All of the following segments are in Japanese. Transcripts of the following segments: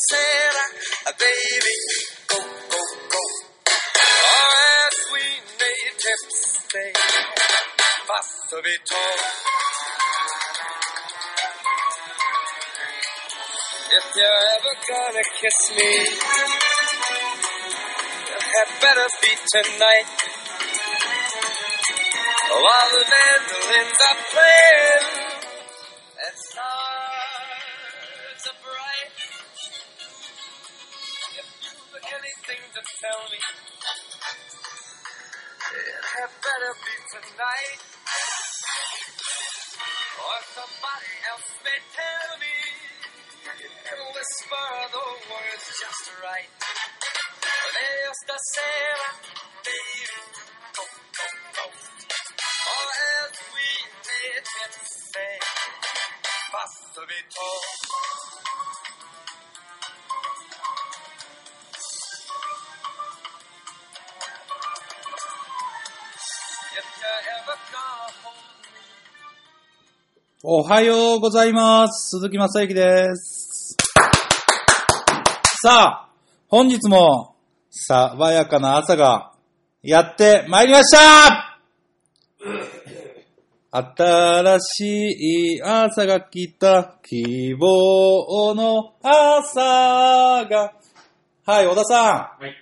Santa, baby, go, go, go. Oh, as we natives say, paso vito. If you're ever gonna kiss me, it had better be tonight. Oh, While the mandolins are playing Whisper the words just right. There's the Sarah, baby, go, go, go. Or as we did say, paso vito. If you're ever gonna hold me. おはようございます。鈴木正幸です。さあ、本日も爽やかな朝がやってまいりました新しい朝が来た希望の朝が。はい、小田さん。はい。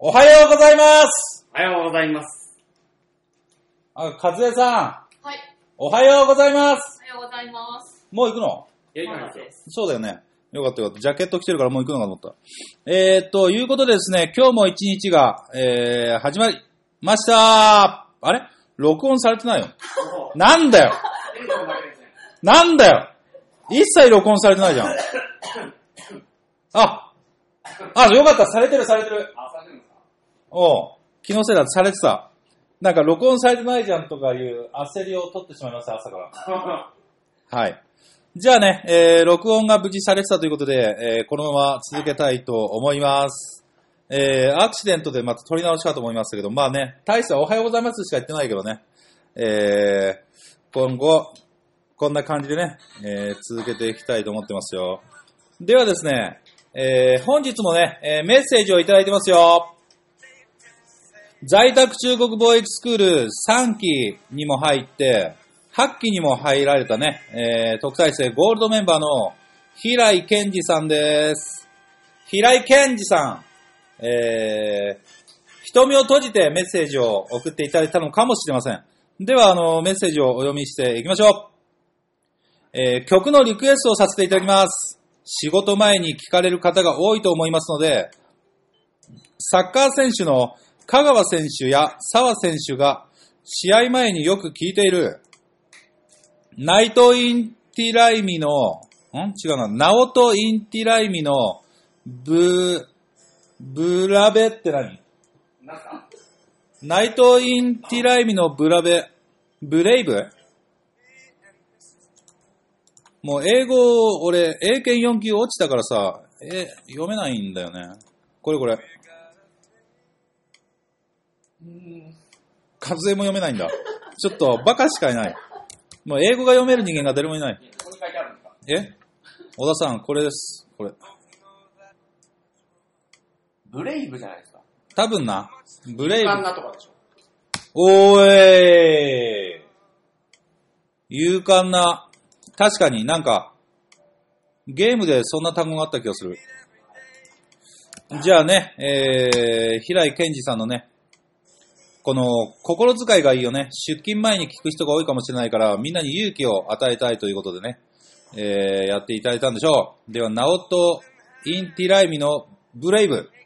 おはようございます。おはようございます。あ、和江さん。はい。おはようございます。おはようございます。もう行くの？やりますよ。そうだよね。よかったよかった。ジャケット着てるからもう行くのかと思った。えー、と、いうことでですね、今日も一日が、えー、始まりましたあれ？録音されてないよ。なんだよ？なんだよ？一切録音されてないじゃん。ああ、よかった。されてるされてる。あ、されてるんですか？おう気のせいだ。されてた。なんか録音されてないじゃんとかいう焦りを取ってしまいました、朝から。はい。じゃあね、えー、録音が無事されてたということで、えー、このまま続けたいと思います。えー、アクシデントでまた取り直しかと思いましたけど、まあね、大したおはようございますしか言ってないけどね、えー、今後、こんな感じでね、えー、続けていきたいと思ってますよ。ではですね、えー、本日もね、えー、メッセージをいただいてますよ。在宅中国貿易スクール3期にも入って、8期にも入られたね、えー、特待生ゴールドメンバーの平井健二さんです。平井健二さん、えー、瞳を閉じてメッセージを送っていただいたのかもしれません。では、あの、メッセージをお読みしていきましょう。えー、曲のリクエストをさせていただきます。仕事前に聞かれる方が多いと思いますので、サッカー選手の香川選手や澤選手が試合前によく聞いている、ナイト・インティライミの、ん？違うな、ナオト・インティライミの、ブ、ブラベって何？ナイト・インティライミのブラベ、ブレイブ？もう英語、俺、英検4級落ちたからさ、え、読めないんだよね。これこれ。数えも読めないんだ。ちょっと、バカしかいない。もう英語が読める人間が誰もいない。え？小田さん、これです。これ。ブレイブじゃないですか？多分な、ブレイブ。カンナとかでしょ？おーい勇敢な、確かになんか、ゲームでそんな単語があった気がする。じゃあね、えー、平井健二さんのね、この心遣いがいいよね。出勤前に聞く人が多いかもしれないから、みんなに勇気を与えたいということでね、えー、やっていただいたんでしょう。では、ナオト・インティライミのブレイブ。「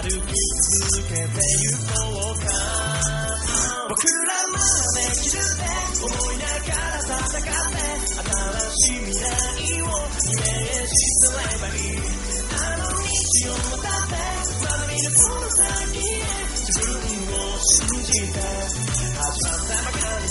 歩き続けてゆこうか僕らまできるって思いながら戦って新しい未来をイメージすればいいあの道を渡ってまだ見ぬその先へ自分を信じて始まったばかり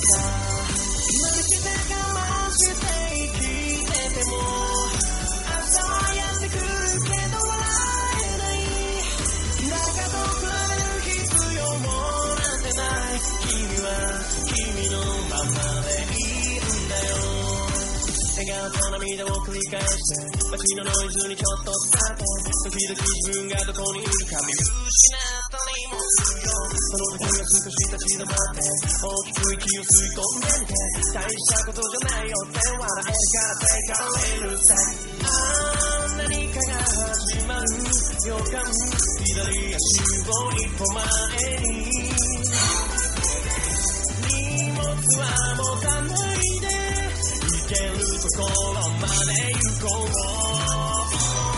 笑顔と涙を繰り返して街のノイズにちょっと伝って時々自分がどこにいるか見失ったりもするよその時が少し立ち止まって大きく息を吸い込んでみて大したことじゃないよって笑えるから手がれるさあ何かが始まる予感左足を一歩前に荷物は持たないで行けるとこまで行こう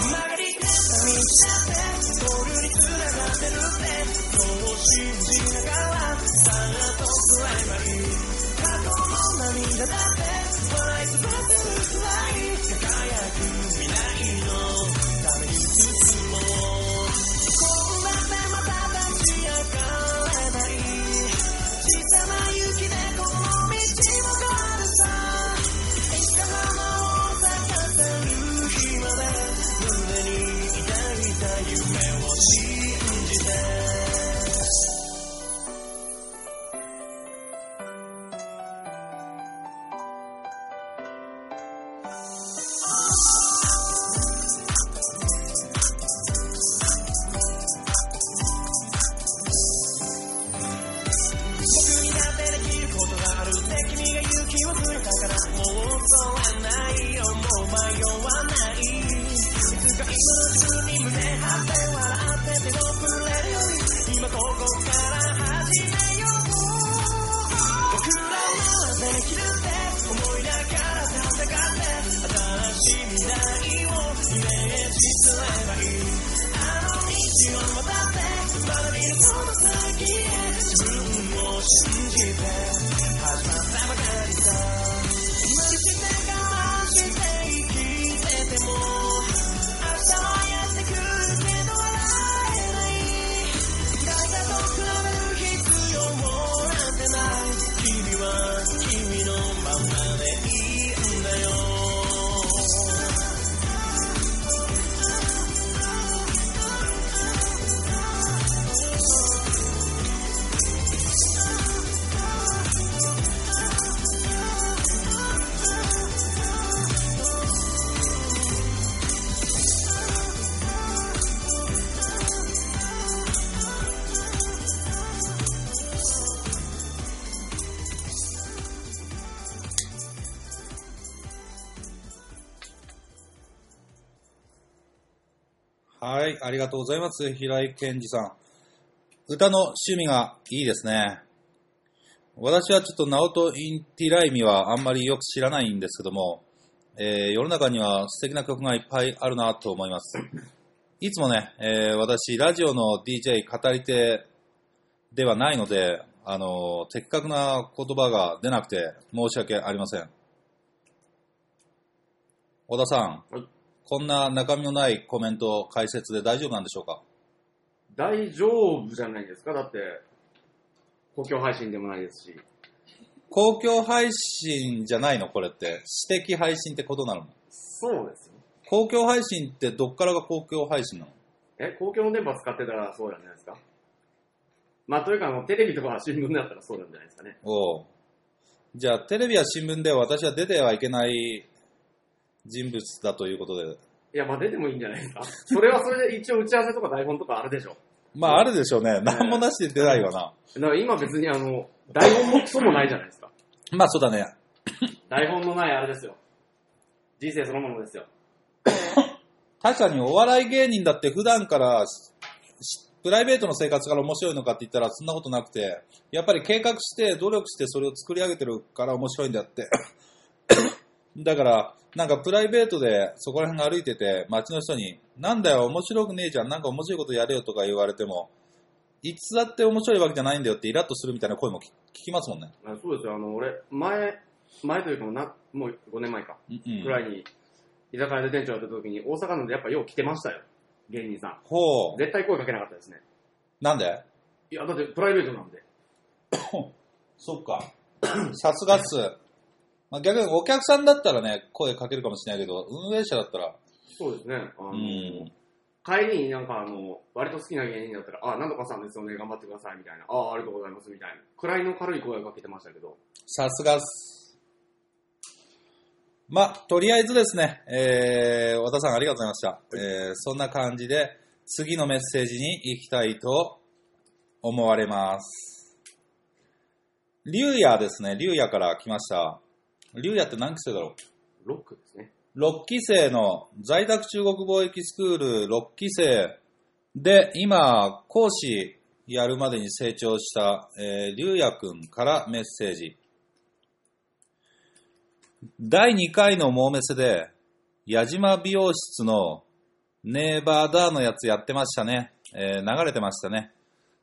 曲がり方見ちゃってゴールに繋がってるってそう信じながらさあとすればいい過去の涙だって笑い飛ばせるくらいありがとうございます。平井健二さん。歌の趣味がいいですね。私はちょっとナオト・インティライミはあんまりよく知らないんですけども、えー世の中には素敵な曲がいっぱいあるなと思います。いつもね、えー私、ラジオの DJ 語り手ではないので、あの、的確な言葉が出なくて申し訳ありません。小田さん、はいこんな中身のないコメント解説で大丈夫なんでしょうか？大丈夫じゃないですか？だって、公共配信でもないですし。公共配信じゃないの？これって。私的配信ってことなの？そうですよ。公共配信ってどっからが公共配信なの？え、公共の電波使ってたらそうなんじゃないですか？まあ、というか、あの、テレビとか新聞だったらそうなんじゃないですかね。おうじゃあ、テレビや新聞では私は出てはいけない人物だということで。いや、まあ出てもいいんじゃないですか。それはそれで一応打ち合わせとか台本とかあるでしょ。まあ、あるでしょうね。何もなしで出ないわな。だから今別にあの、台本もクソもないじゃないですか。まあ、そうだね。台本のないあれですよ。人生そのものですよ。確かにお笑い芸人だって普段からプライベートの生活から面白いのかって言ったらそんなことなくて、やっぱり計画して努力してそれを作り上げてるから面白いんだって。だから、なんかプライベートでそこら辺歩いてて、街の人に、なんだよ、面白くねえじゃん、なんか面白いことやれよとか言われても、いつだって面白いわけじゃないんだよってイラッとするみたいな声も聞聞きますもんね。あそうですよ、あの、俺、前、前というかもうな、もう5年前か、うんうんぐらいに、居酒屋で店長やってた時に、大阪なんでやっぱよう来てましたよ。芸人さん。ほう。絶対声かけなかったですね。なんで？いや、だってプライベートなんで。そっか。さすがっす。まあ、逆にお客さんだったらね、声かけるかもしれないけど、運営者だったら、そうですね。あの、うん。帰りになんかあの、割と好きな芸人だったら、あ、なんとかさんですよね、頑張ってください、みたいな。あ、ありがとうございます、みたいな。くらいの軽い声をかけてましたけど。さすがっす。まあ、とりあえずですね、えー、和田さんありがとうございました。えー、そんな感じで、次のメッセージに行きたいと思われます。竜也ですね、竜也から来ました。竜也って何期生だろう？ロックですね。6期生の在宅中国貿易スクール6期生で、今、講師やるまでに成長した、えー、龍也くんからメッセージ。第2回のモーメスで、矢島美容室のネーバーダーのやつやってましたね。えー流れてましたね。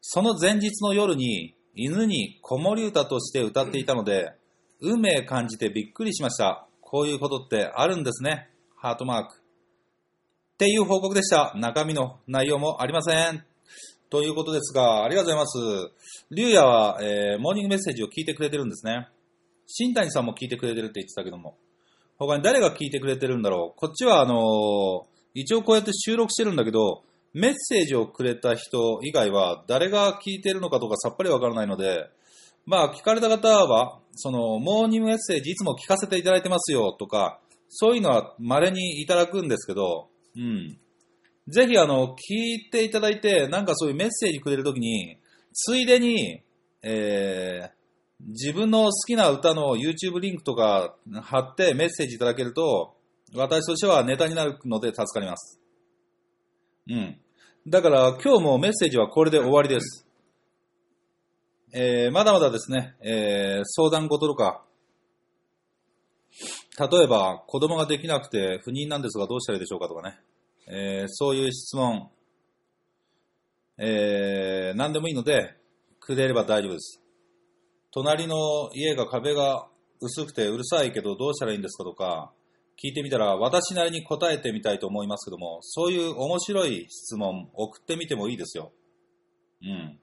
その前日の夜に犬に子守歌として歌っていたので、運命感じてびっくりしました。こういうことってあるんですね。ハートマーク。っていう報告でした。中身の内容もありません。ということですが、ありがとうございます。竜也は、えーモーニングメッセージを聞いてくれてるんですね。新谷さんも聞いてくれてるって言ってたけども。他に誰が聞いてくれてるんだろう。こっちは、あのー一応こうやって収録してるんだけど、メッセージをくれた人以外は誰が聞いてるのかとかさっぱりわからないので、まあ聞かれた方は、その、モーニングメッセージいつも聞かせていただいてますよとか、そういうのは稀にいただくんですけど、うん。ぜひあの、聞いていただいて、なんかそういうメッセージくれるときに、ついでに、えー、自分の好きな歌の YouTube リンクとか貼ってメッセージいただけると、私としてはネタになるので助かります。うん。だから今日もメッセージはこれで終わりです。えー、まだまだですね、えー、相談事とか、例えば子供ができなくて不妊なんですがどうしたらいいでしょうかとかね、えー、そういう質問、えー、何でもいいので、くれれば大丈夫です。隣の家が壁が薄くてうるさいけどどうしたらいいんですかとか、聞いてみたら私なりに答えてみたいと思いますけども、そういう面白い質問送ってみてもいいですよ。うん。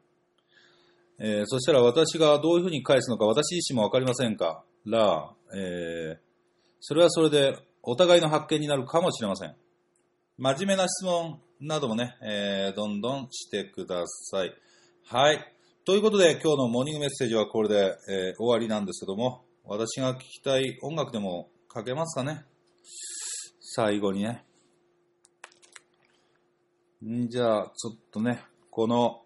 えーそしたら私がどういうふうに返すのか私自身もわかりませんか？ら、えーそれはそれでお互いの発見になるかもしれません。真面目な質問などもね、えーどんどんしてください。はい。ということで今日のモーニングメッセージはこれで、えー終わりなんですけども、私が聴きたい音楽でもかけますかね？最後にね。んじゃあ、ちょっとね、この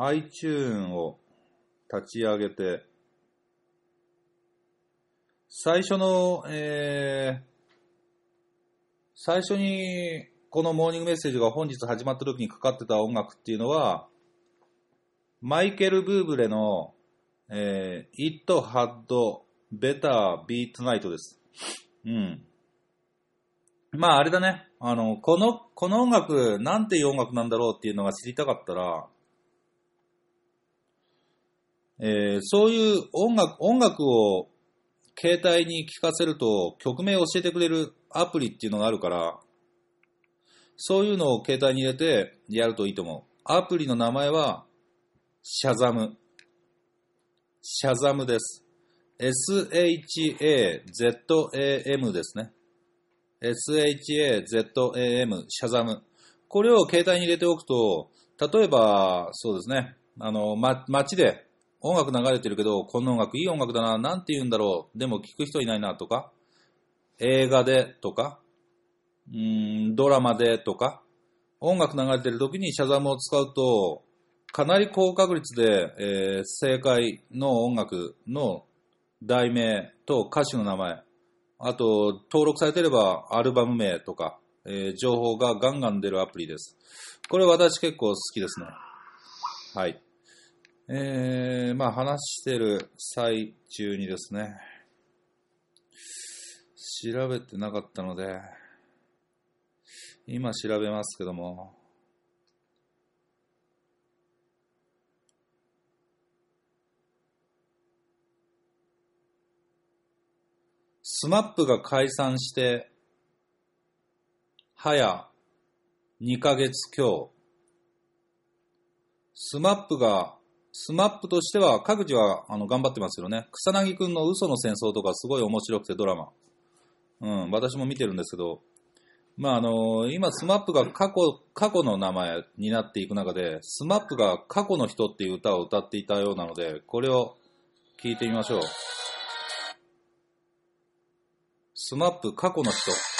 iTune を立ち上げて、最初の、えー、最初にこのモーニングメッセージが本日始まった時にかかってた音楽っていうのは、マイケル・ブーブレの、えー、It Had Better Be Tonight です。うん。まああれだね。あの、この、この音楽、なんていう音楽なんだろうっていうのが知りたかったら、えーそういう音楽、音楽を携帯に聴かせると曲名を教えてくれるアプリっていうのがあるから、そういうのを携帯に入れてやるといいと思う。アプリの名前は、シャザム。シャザムです。shazam ですね。shazam、シャザム。これを携帯に入れておくと、例えば、そうですね、あの、ま、街で音楽流れてるけど、この音楽いい音楽だな、なんて言うんだろう、でも聞く人いないなとか、映画でとか、うん、ドラマでとか、音楽流れてる時にシャザムを使うと、かなり高確率で、えー、正解の音楽の題名と歌手の名前、あと、登録されてればアルバム名とか、えー、情報がガンガン出るアプリです。これ私結構好きですね。はい。えー、まあ話してる最中にですね、調べてなかったので、今調べますけども、SMAPが解散して、早2ヶ月今日、 SMAPが SMAPとしては、各自はあの頑張ってますよね。草彅くんの嘘の戦争とかすごい面白くてドラマ。うん、私も見てるんですけど、まああのー、今 SMAPが過去、過去の名前になっていく中で、 SMAPが過去の人っていう歌を歌っていたようなので、これを聞いてみましょう。スマップ過去の人。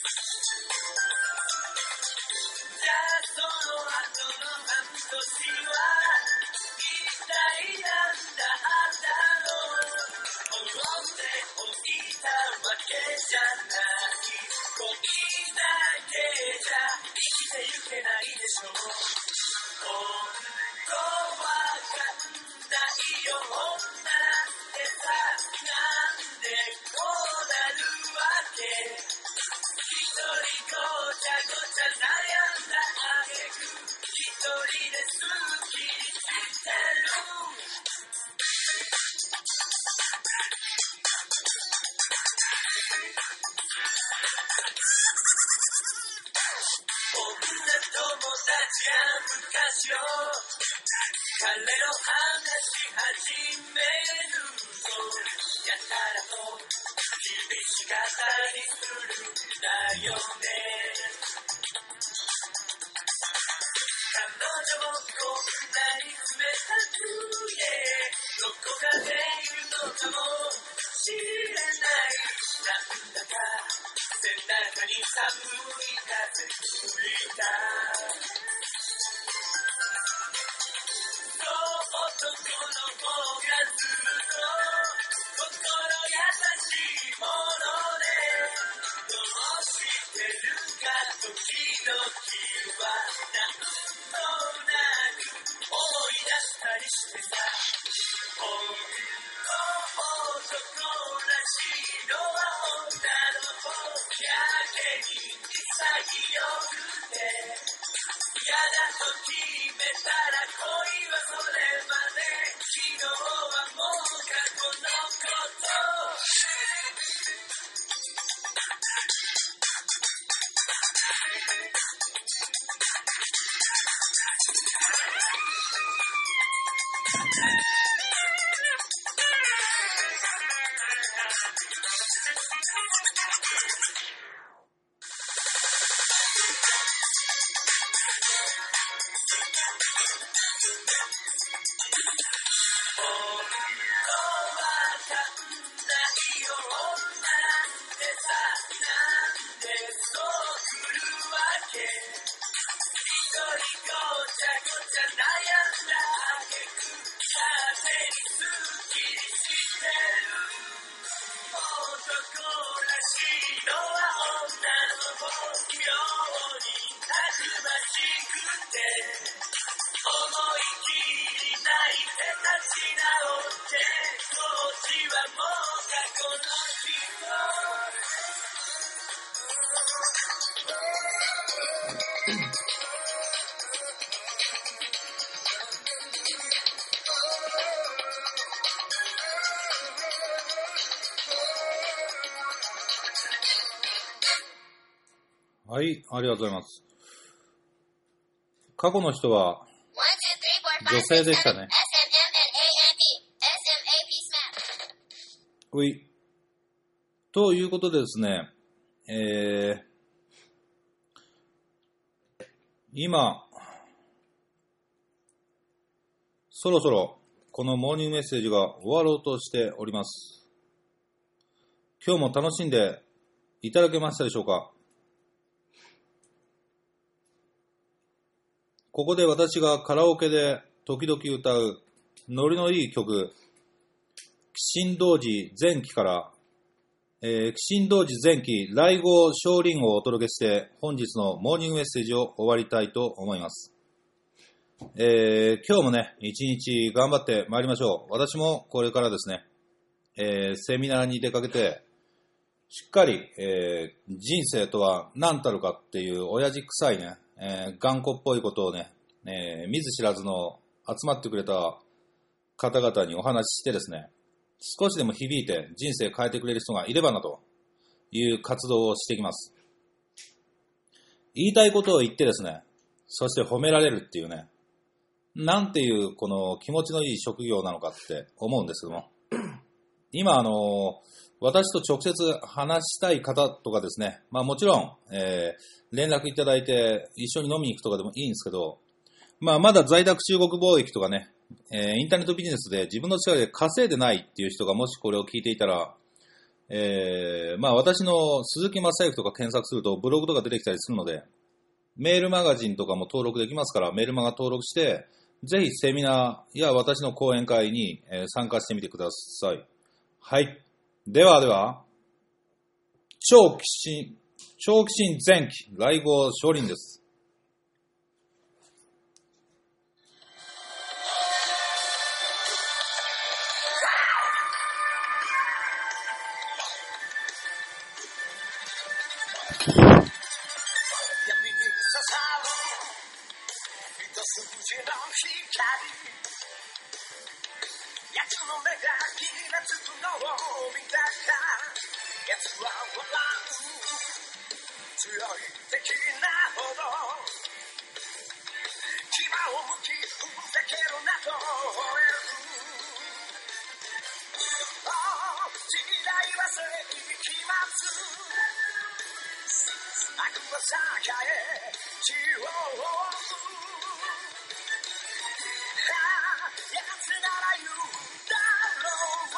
はいありがとうございます。過去の人は、女性でしたね。SMMNAMP. SMAP SMAP. うい。ということでですね、えー、今、そろそろこのモーニングメッセージが終わろうとしております。今日も楽しんでいただけましたでしょうか？ここで私がカラオケで時々歌うノリのいい曲、鬼神道寺前期から、えー、鬼神道寺前期来号少林をお届けして本日のモーニングメッセージを終わりたいと思います。えー、今日もね、一日頑張って参りましょう。私もこれからですね、えー、セミナーに出かけて、しっかり、えー、人生とは何たるかっていう親父臭いね、えー、頑固っぽいことをね、えー、見ず知らずの集まってくれた方々にお話ししてですね、少しでも響いて人生変えてくれる人がいればなという活動をしてきます。言いたいことを言ってですね、そして褒められるっていうね、なんていうこの気持ちのいい職業なのかって思うんですけども、今あの、私と直接話したい方とかですね、まあもちろん、えー、連絡いただいて一緒に飲みに行くとかでもいいんですけど、まあまだ在宅中国貿易とかね、えー、インターネットビジネスで自分の力で稼いでないっていう人がもしこれを聞いていたら、えー、まあ私の鈴木正幸とか検索するとブログとか出てきたりするので、メールマガジンとかも登録できますから、メールマガ登録して、ぜひセミナーや私の講演会に、参加してみてください。はい。ではでは、超騎士、超騎士前期来号少林です。悪は栄え血を追うああ奴なら言うだろう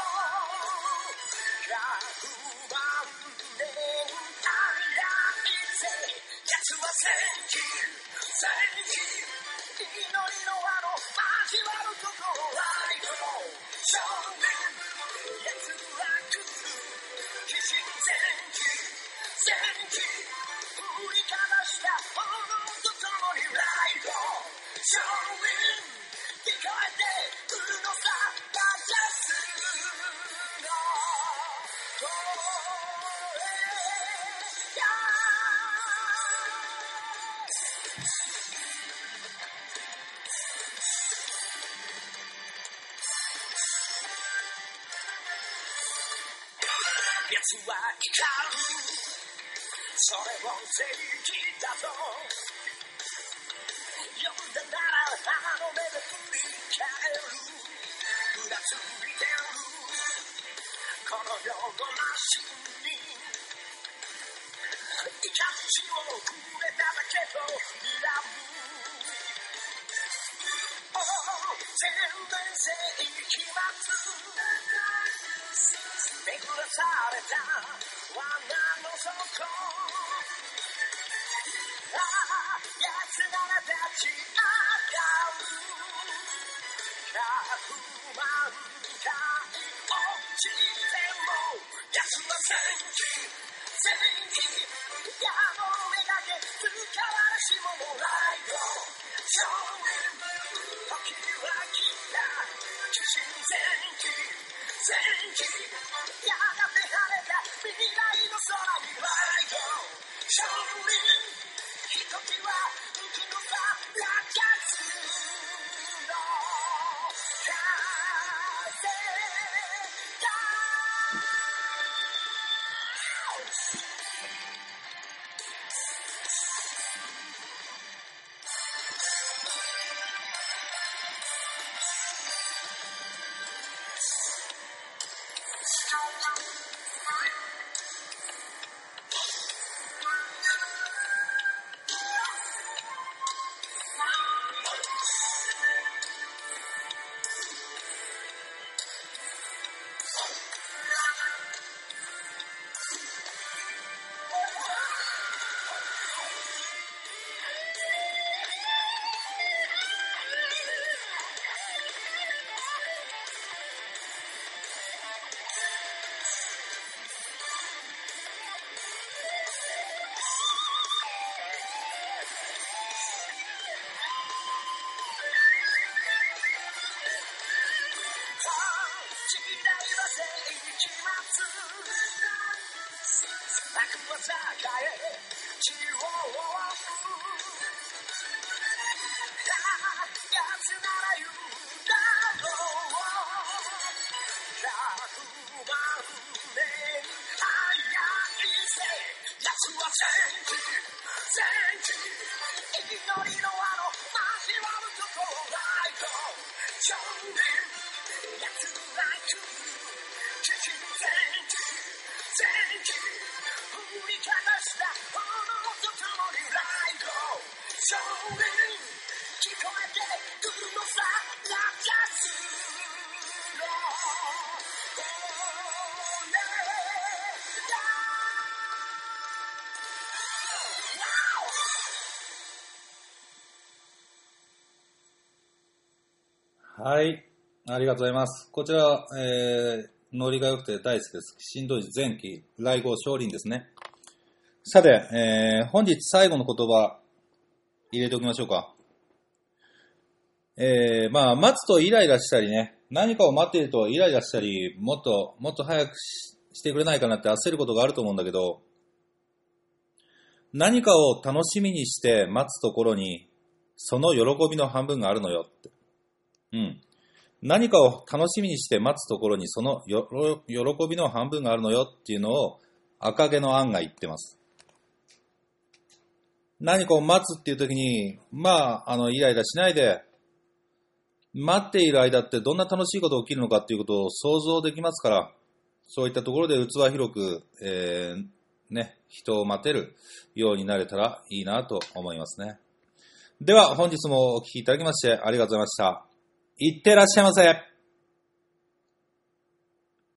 100万年早いぜ奴は戦記戦記奴は光るそれを正義だと呼んだならあの目で振り返るふらついてるこの世のマシンにいかしをくれただけと睨む全然世紀末めくらされた罠の底ああ奴なら立ち上がる百万回落ちても奴は戦記戦記矢のめがけ使われし者ライド少年時は来た鬼神戦記戦記やがて晴れた未来の空にライド少きせ奴は戦時戦時祈りのあの交ありがとうございます。こちら、えー、ノリが良くて大好きです。新道寺前期、来号勝林ですね。さて、えー、本日最後の言葉、入れておきましょうか。えー、まあ、待つとイライラしたりね、何かを待っているとイライラしたり、もっと、もっと早くしてくれないかなって焦ることがあると思うんだけど、何かを楽しみにして待つところに、その喜びの半分があるのよって。うん。何かを楽しみにして待つところにそのよろ喜びの半分があるのよっていうのを赤毛の案が言ってます。何かを待つっていう時に、まあ、あの、イライラしないで、待っている間ってどんな楽しいことが起きるのかっていうことを想像できますから、そういったところで器広く、えー、ね、人を待てるようになれたらいいなと思いますね。では、本日もお聞きいただきましてありがとうございました。いってらっしゃいませ。